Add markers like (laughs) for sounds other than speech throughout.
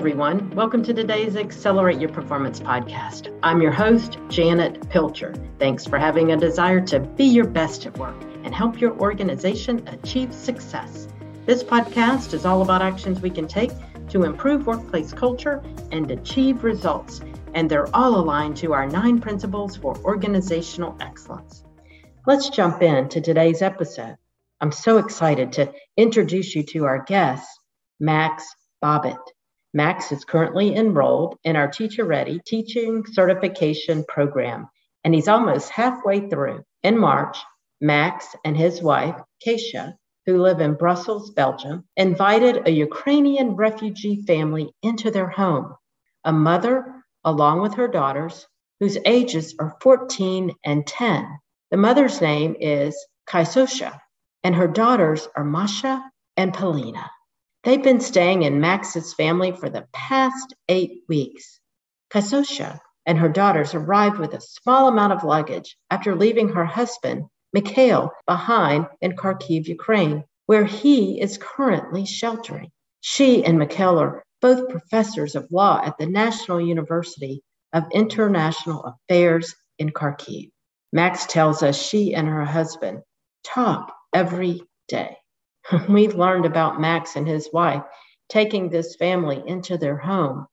everyone. Welcome to today's Accelerate Your Performance podcast. I'm your host, Janet Pilcher. Thanks for having a desire to be your best at work and help your organization achieve success. This podcast is all about actions we can take to improve workplace culture and achieve results, and they're all aligned to our nine principles for organizational excellence. Let's jump into today's episode. I'm so excited to introduce you to our guest, Max Bobbitt. Max is currently enrolled in our Teacher Ready Teaching Certification Program, and he's almost halfway through. In March, Max and his wife, Keisha, who live in Brussels, Belgium, invited a Ukrainian refugee family into their home. A mother, along with her daughters, whose ages are 14 and 10. The mother's name is Kaisosha, and her daughters are Masha and Polina. They've been staying in Max's family for the past eight weeks. Kaisosha and her daughters arrived with a small amount of luggage after leaving her husband, Mikhail, behind in Kharkiv, Ukraine, where he is currently sheltering. She and Mikhail are both professors of law at the National University of International Affairs in Kharkiv. Max tells us she and her husband talk every day. (laughs) We've learned about Max and his wife taking this family into their home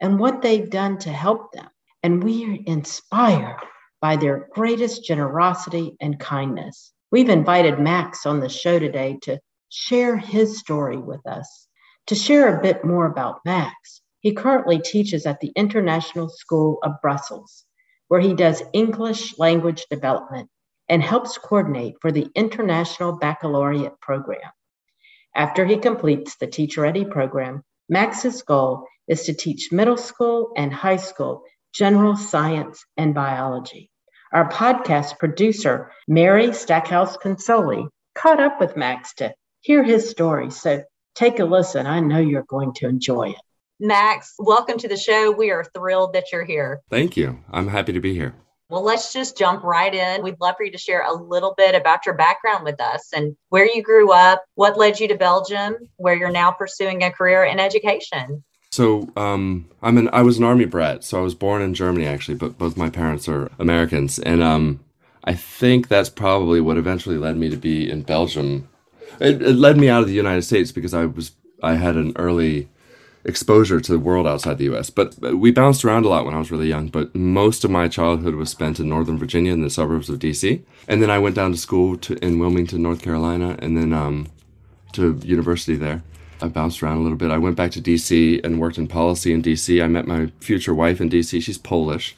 and what they've done to help them. And we are inspired by their greatest generosity and kindness. We've invited Max on the show today to share his story with us. To share a bit more about Max, he currently teaches at the International School of Brussels, where he does English language development and helps coordinate for the International Baccalaureate program. After he completes the Teacher Ready program, Max's goal is to teach middle school and high school general science and biology. Our podcast producer, Mary Stackhouse Consoli, caught up with Max to hear his story. So take a listen. I know you're going to enjoy it. Max, welcome to the show. We are thrilled that you're here. Thank you. I'm happy to be here. Well, let's just jump right in. We'd love for you to share a little bit about your background with us and where you grew up, what led you to Belgium, where you're now pursuing a career in education. So um, I'm an I was an army brat. So I was born in Germany actually, but both my parents are Americans, and um, I think that's probably what eventually led me to be in Belgium. It, it led me out of the United States because I was I had an early exposure to the world outside the U.S. But we bounced around a lot when I was really young. But most of my childhood was spent in Northern Virginia in the suburbs of D.C. And then I went down to school to, in Wilmington, North Carolina, and then um, to university there. I bounced around a little bit. I went back to D.C. and worked in policy in D.C. I met my future wife in D.C. She's Polish,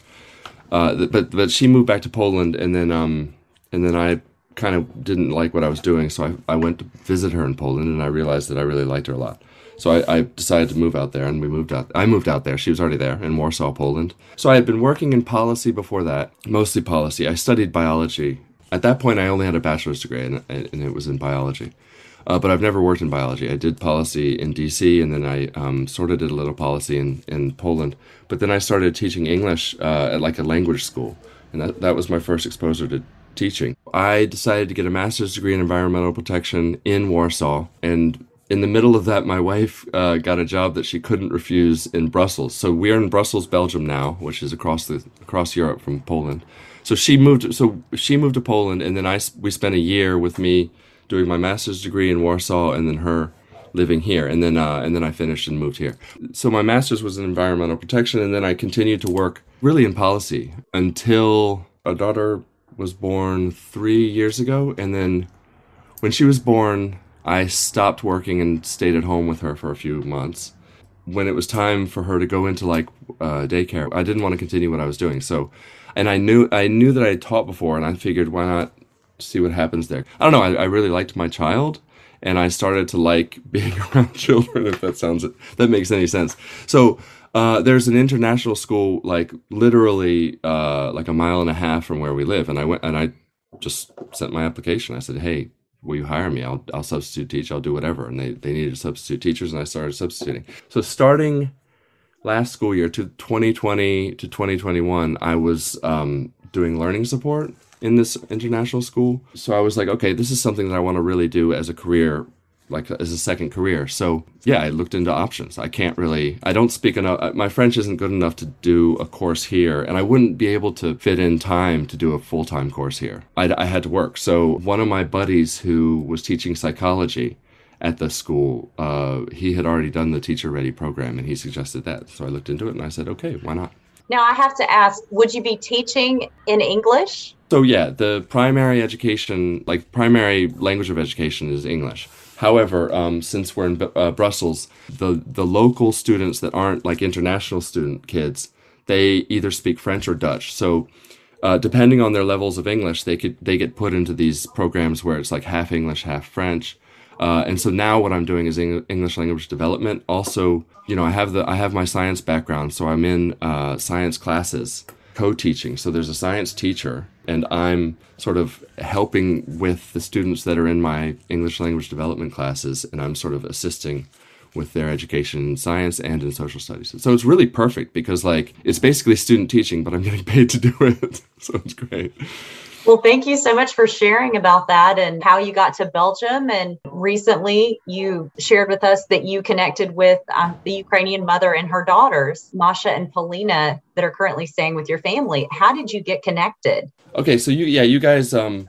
uh, but but she moved back to Poland, and then um, and then I kind of didn't like what I was doing, so I, I went to visit her in Poland, and I realized that I really liked her a lot. So I, I, decided to move out there, and we moved out. I moved out there. She was already there in Warsaw, Poland. So I had been working in policy before that, mostly policy. I studied biology. At that point, I only had a bachelor's degree, and, and it was in biology. Uh, but I've never worked in biology. I did policy in DC, and then I um, sort of did a little policy in, in Poland. But then I started teaching English uh, at like a language school, and that, that was my first exposure to teaching. I decided to get a master's degree in environmental protection in Warsaw, and in the middle of that, my wife uh, got a job that she couldn't refuse in Brussels. So we're in Brussels, Belgium now, which is across the across Europe from Poland. So she moved. So she moved to Poland, and then I we spent a year with me doing my master's degree in Warsaw, and then her living here, and then uh, and then I finished and moved here. So my master's was in environmental protection, and then I continued to work really in policy until a daughter was born three years ago, and then when she was born, I stopped working and stayed at home with her for a few months. When it was time for her to go into like uh, daycare, I didn't want to continue what I was doing. So, and I knew I knew that I had taught before, and I figured why not see what happens there. I don't know. I, I really liked my child, and I started to like (laughs) being around children. If that sounds that makes any sense. So uh, there's an international school like literally uh, like a mile and a half from where we live, and I went and I just sent my application. I said, "Hey, will you hire me? I'll, I'll substitute teach. I'll do whatever. And they, they needed substitute teachers and I started substituting. So starting last school year to 2020 to 2021, I was um, doing learning support in this international school. So I was like, okay, this is something that I want to really do as a career like as a second career. So yeah, I looked into options. I can't really, I don't speak enough. Uh, my French isn't good enough to do a course here, and I wouldn't be able to fit in time to do a full time course here. I, I had to work. So one of my buddies who was teaching psychology at the school, uh, he had already done the teacher ready program, and he suggested that. So I looked into it, and I said, okay, why not? Now I have to ask, would you be teaching in English? So yeah, the primary education, like primary language of education, is English. However, um, since we're in uh, Brussels, the the local students that aren't like international student kids, they either speak French or Dutch. So, uh, depending on their levels of English, they could they get put into these programs where it's like half English, half French. Uh, and so now what I'm doing is English language development. Also, you know, I have the I have my science background, so I'm in uh, science classes, co-teaching. So there's a science teacher, and I'm sort of helping with the students that are in my English language development classes, and I'm sort of assisting with their education in science and in social studies. So it's really perfect because like it's basically student teaching, but I'm getting paid to do it. (laughs) so it's great. Well, thank you so much for sharing about that and how you got to Belgium. And recently, you shared with us that you connected with um, the Ukrainian mother and her daughters, Masha and Polina, that are currently staying with your family. How did you get connected? Okay, so you, yeah, you guys, um,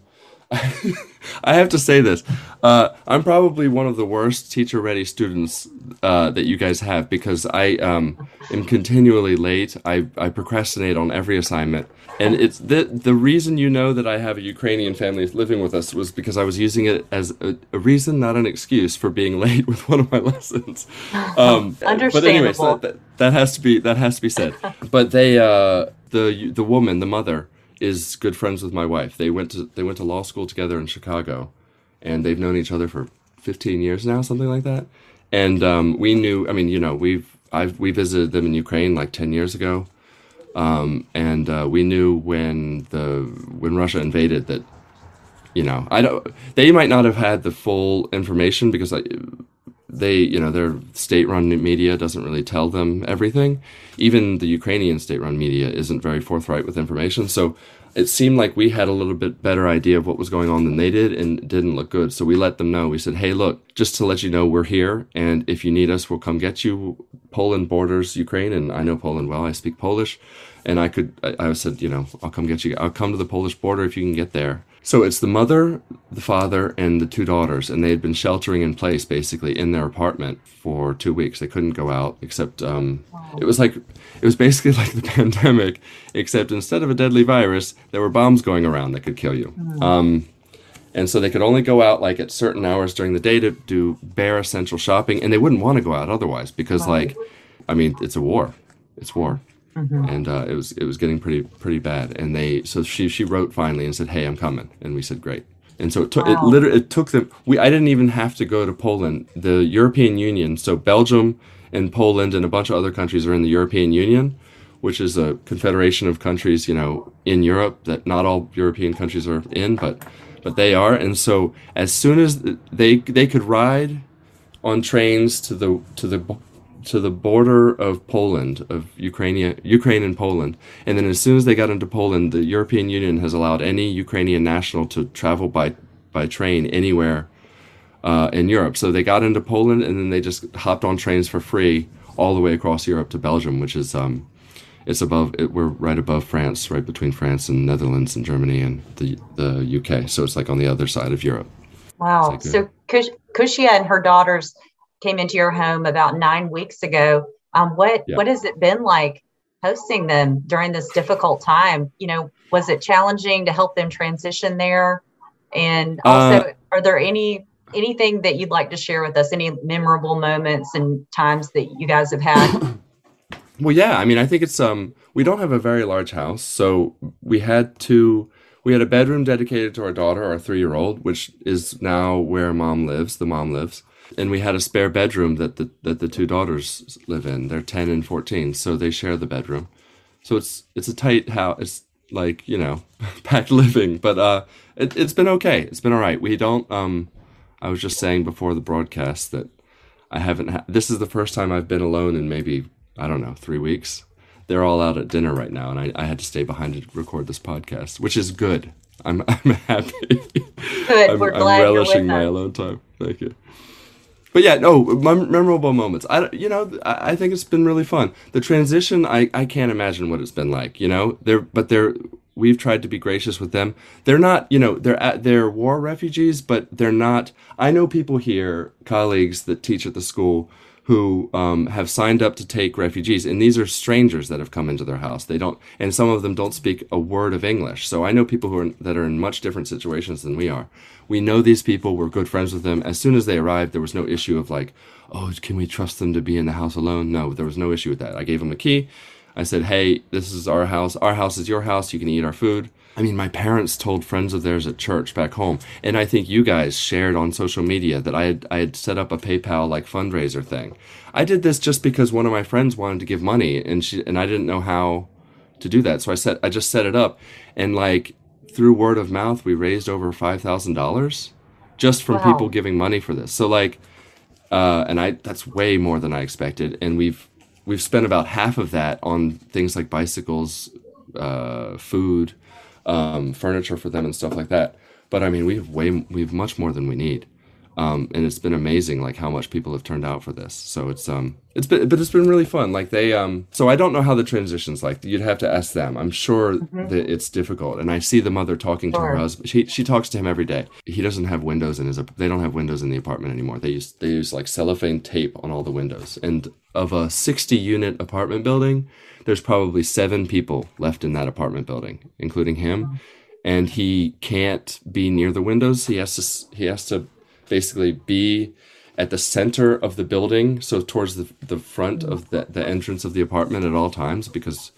(laughs) I have to say this. Uh, I'm probably one of the worst teacher ready students uh, that you guys have because I um, am continually late. I, I procrastinate on every assignment. And it's the, the reason you know that I have a Ukrainian family living with us was because I was using it as a, a reason, not an excuse, for being (laughs) late with one of my lessons. (laughs) Um, Understandable. But anyway, so that, that has to be that has to be said. but they, uh, the the woman, the mother, is good friends with my wife. They went to they went to law school together in Chicago, and they've known each other for 15 years now, something like that. And um, we knew. I mean, you know, we've I've we visited them in Ukraine like 10 years ago, um, and uh, we knew when the when Russia invaded that. You know, I don't. They might not have had the full information because I, they, you know, their state-run media doesn't really tell them everything. Even the Ukrainian state-run media isn't very forthright with information. So it seemed like we had a little bit better idea of what was going on than they did, and it didn't look good. So we let them know. We said, "Hey, look, just to let you know, we're here, and if you need us, we'll come get you." Poland borders Ukraine, and I know Poland well. I speak Polish, and I could. I, I said, you know, I'll come get you. I'll come to the Polish border if you can get there so it's the mother, the father, and the two daughters, and they had been sheltering in place basically in their apartment for two weeks. They couldn't go out except um, wow. it was like it was basically (laughs) like the pandemic, except instead of a deadly virus, there were bombs going around that could kill you. Mm. Um, and so they could only go out like at certain hours during the day to do bare essential shopping, and they wouldn't want to go out otherwise because, right. like, I mean, it's a war. It's war. Mm-hmm. And uh, it was it was getting pretty pretty bad, and they so she she wrote finally and said, "Hey, I'm coming," and we said, "Great." And so it took wow. it literally it took them. We I didn't even have to go to Poland. The European Union, so Belgium and Poland and a bunch of other countries are in the European Union, which is a confederation of countries, you know, in Europe that not all European countries are in, but but they are. And so as soon as they they could ride on trains to the to the to the border of Poland, of Ukraine, Ukraine and Poland. And then as soon as they got into Poland, the European Union has allowed any Ukrainian national to travel by, by train anywhere uh, in Europe. So they got into Poland and then they just hopped on trains for free all the way across Europe to Belgium, which is um, it's above. It, we're right above France, right between France and Netherlands and Germany and the the UK. So it's like on the other side of Europe. Wow. Like so Kush- Kushia and her daughters came into your home about nine weeks ago. Um, what yeah. what has it been like hosting them during this difficult time? You know, was it challenging to help them transition there? And also, uh, are there any anything that you'd like to share with us? Any memorable moments and times that you guys have had? (coughs) well, yeah. I mean, I think it's um we don't have a very large house, so we had to we had a bedroom dedicated to our daughter, our three year old, which is now where mom lives. The mom lives and we had a spare bedroom that the that the two daughters live in. They're ten and fourteen, so they share the bedroom. So it's it's a tight house. It's like you know (laughs) packed living, but uh, it, it's been okay. It's been all right. We don't. Um, I was just saying before the broadcast that I haven't. Ha- this is the first time I've been alone in maybe I don't know three weeks. They're all out at dinner right now, and I, I had to stay behind to record this podcast, which is good. I'm (laughs) I'm happy. Good. I'm, We're I'm glad relishing my alone time. Thank you. But yeah, no, memorable moments. I, you know, I, think it's been really fun. The transition, I, I can't imagine what it's been like. You know, they're but they're we've tried to be gracious with them. They're not, you know, they're at, they're war refugees, but they're not. I know people here, colleagues that teach at the school who um, have signed up to take refugees, and these are strangers that have come into their house. They don't, and some of them don't speak a word of English. So I know people who are that are in much different situations than we are. We know these people. We're good friends with them. As soon as they arrived, there was no issue of like, oh, can we trust them to be in the house alone? No, there was no issue with that. I gave them a key. I said, hey, this is our house. Our house is your house. You can eat our food. I mean, my parents told friends of theirs at church back home, and I think you guys shared on social media that I had I had set up a PayPal like fundraiser thing. I did this just because one of my friends wanted to give money, and she and I didn't know how to do that, so I set I just set it up, and like through word of mouth, we raised over five thousand dollars just from wow. people giving money for this. So like, uh, and I that's way more than I expected, and we've we've spent about half of that on things like bicycles, uh, food um, furniture for them and stuff like that. But I mean, we have way we have much more than we need, um, and it's been amazing like how much people have turned out for this. So it's um it's been but it's been really fun. Like they um so I don't know how the transitions like. You'd have to ask them. I'm sure mm-hmm. that it's difficult, and I see the mother talking sure. to her husband. She she talks to him every day. He doesn't have windows in his. They don't have windows in the apartment anymore. They use they use like cellophane tape on all the windows. And of a 60 unit apartment building, there's probably seven people left in that apartment building, including him. And he can't be near the windows. He has to he has to basically be at the center of the building, so towards the the front of the, the entrance of the apartment at all times, because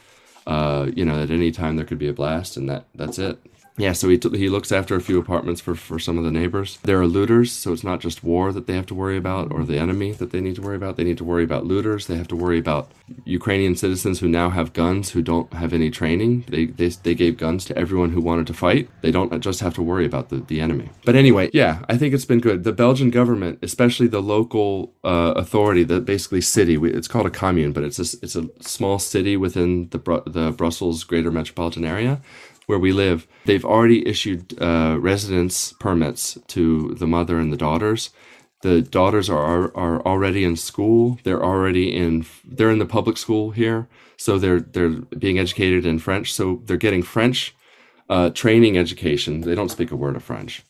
uh, you know at any time there could be a blast, and that that's it yeah, so he, he looks after a few apartments for, for some of the neighbors. There are looters, so it's not just war that they have to worry about or the enemy that they need to worry about. They need to worry about looters. They have to worry about Ukrainian citizens who now have guns who don't have any training. They, they, they gave guns to everyone who wanted to fight. They don't just have to worry about the, the enemy. But anyway, yeah, I think it's been good. The Belgian government, especially the local uh, authority, the basically city, it's called a commune, but it's a, it's a small city within the, the Brussels greater metropolitan area where we live, they've already issued uh, residence permits to the mother and the daughters. The daughters are are already in school. They're already in they're in the public school here, so they're they're being educated in French. So they're getting French uh, training education. They don't speak a word of French,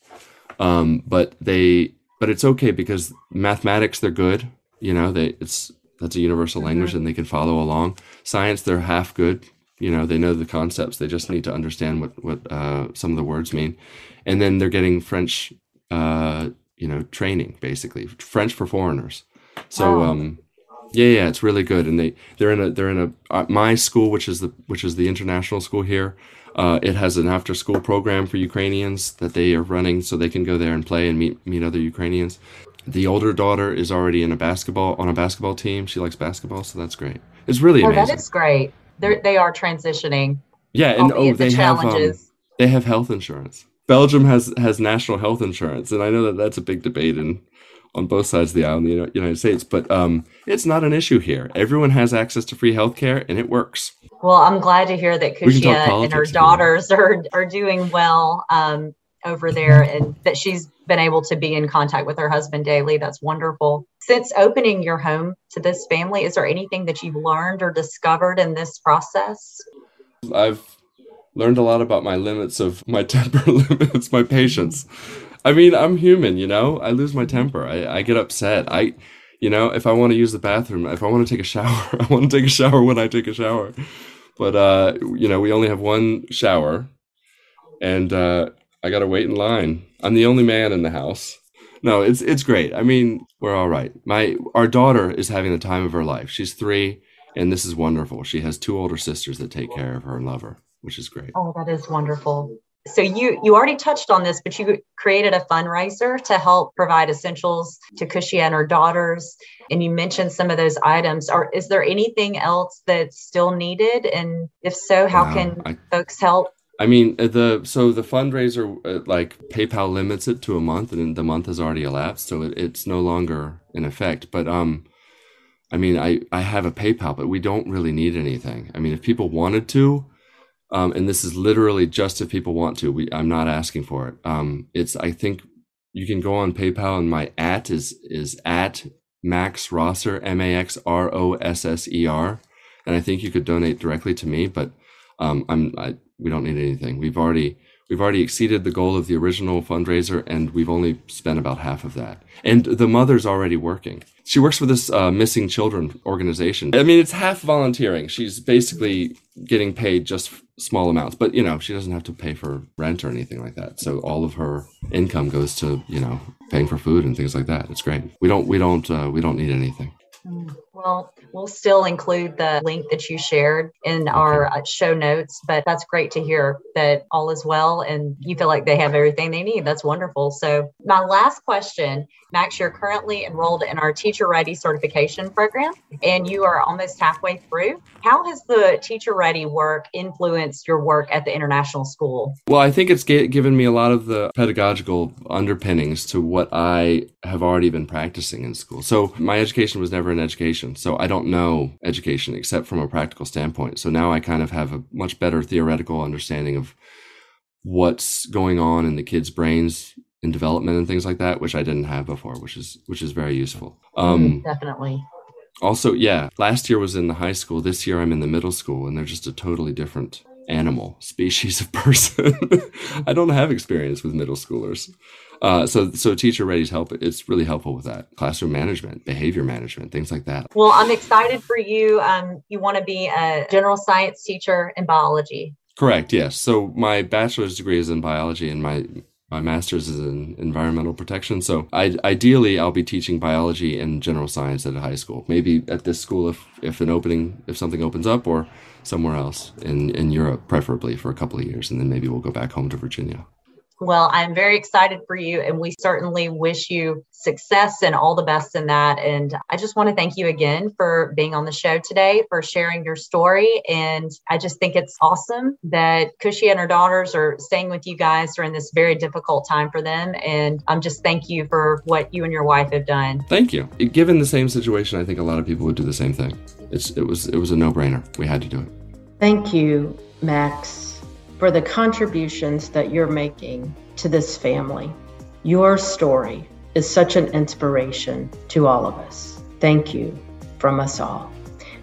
um, but they but it's okay because mathematics they're good. You know, they it's that's a universal language mm-hmm. and they can follow along. Science they're half good you know they know the concepts they just need to understand what what uh, some of the words mean and then they're getting french uh, you know training basically french for foreigners so wow. um yeah yeah it's really good and they they're in a they're in a uh, my school which is the which is the international school here uh, it has an after school program for Ukrainians that they are running so they can go there and play and meet meet other Ukrainians. The older daughter is already in a basketball on a basketball team. She likes basketball, so that's great. It's really oh, amazing. That is great they are transitioning. Yeah, and oh, they the have um, they have health insurance. Belgium has has national health insurance, and I know that that's a big debate in on both sides of the aisle in the United States, but um, it's not an issue here. Everyone has access to free health care, and it works. Well, I'm glad to hear that Kushia and her daughters are are doing well um, over there, and that she's been able to be in contact with her husband daily. That's wonderful since opening your home to this family, is there anything that you've learned or discovered in this process? I've learned a lot about my limits of my (laughs) temper limits, my patience. I mean, I'm human, you know. I lose my temper. I, I get upset. I, you know, if I want to use the bathroom, if I want to take a shower, (laughs) I want to take a shower when I take a shower. But uh, you know, we only have one shower, and uh, I gotta wait in line. I'm the only man in the house no, it's it's great. I mean, we're all right. My our daughter is having the time of her life. She's three, and this is wonderful. She has two older sisters that take care of her and love her, which is great. Oh, that is wonderful. So you you already touched on this, but you created a fundraiser to help provide essentials to Kushia and her daughters, and you mentioned some of those items. Are is there anything else that's still needed? And if so, how can I, folks help? I mean, uh, the so the fundraiser uh, like PayPal limits it to a month, and the month has already elapsed, so it, it's no longer in effect. But um, I mean, I I have a PayPal, but we don't really need anything. I mean, if people wanted to, um, and this is literally just if people want to, we I'm not asking for it. Um, it's I think you can go on PayPal and my at is is at Max Rosser M A X R O S S E R, and I think you could donate directly to me, but um, I'm I, we don't need anything. We've already we've already exceeded the goal of the original fundraiser, and we've only spent about half of that. And the mother's already working. She works for this uh, missing children organization. I mean, it's half volunteering. She's basically getting paid just small amounts, but you know, she doesn't have to pay for rent or anything like that. So all of her income goes to you know paying for food and things like that. It's great. We don't we don't uh, we don't need anything. Mm. Well, we'll still include the link that you shared in our uh, show notes, but that's great to hear that all is well and you feel like they have everything they need. That's wonderful. So, my last question Max, you're currently enrolled in our Teacher Ready certification program and you are almost halfway through. How has the Teacher Ready work influenced your work at the international school? Well, I think it's given me a lot of the pedagogical underpinnings to what I have already been practicing in school. So, my education was never an education. So, I don't know education except from a practical standpoint. So, now I kind of have a much better theoretical understanding of what's going on in the kids' brains in development and things like that, which I didn't have before, which is which is very useful. Um, Definitely. Also, yeah, last year was in the high school. This year I'm in the middle school, and they're just a totally different animal species of person. (laughs) I don't have experience with middle schoolers. Uh, so, so teacher ready's help. It's really helpful with that classroom management, behavior management, things like that. Well, I'm excited for you. Um, you want to be a general science teacher in biology. Correct. Yes. So my bachelor's degree is in biology, and my my master's is in environmental protection. So I, ideally, I'll be teaching biology and general science at a high school. Maybe at this school if, if an opening, if something opens up, or somewhere else in, in Europe, preferably for a couple of years. And then maybe we'll go back home to Virginia. Well, I'm very excited for you, and we certainly wish you success and all the best in that. And I just want to thank you again for being on the show today, for sharing your story. And I just think it's awesome that Kushia and her daughters are staying with you guys during this very difficult time for them. And I'm just thank you for what you and your wife have done. Thank you. Given the same situation, I think a lot of people would do the same thing. It's, it was it was a no brainer. We had to do it. Thank you, Max for the contributions that you're making to this family. Your story is such an inspiration to all of us. Thank you from us all.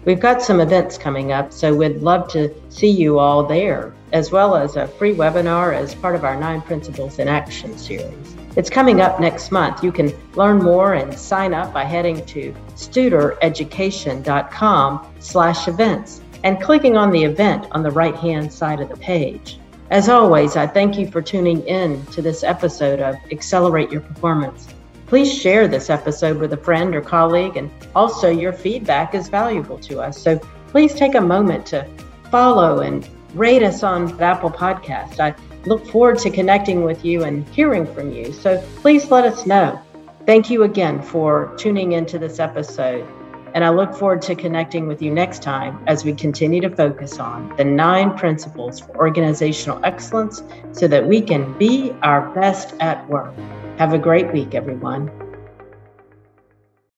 We've got some events coming up, so we'd love to see you all there, as well as a free webinar as part of our Nine Principles in Action series. It's coming up next month. You can learn more and sign up by heading to studereducation.com slash events and clicking on the event on the right hand side of the page. As always, I thank you for tuning in to this episode of Accelerate Your Performance. Please share this episode with a friend or colleague, and also your feedback is valuable to us. So please take a moment to follow and rate us on Apple Podcast. I look forward to connecting with you and hearing from you. So please let us know. Thank you again for tuning into this episode. And I look forward to connecting with you next time as we continue to focus on the nine principles for organizational excellence so that we can be our best at work. Have a great week, everyone.